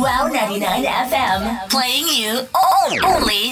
Wow 99 FM. Playing you only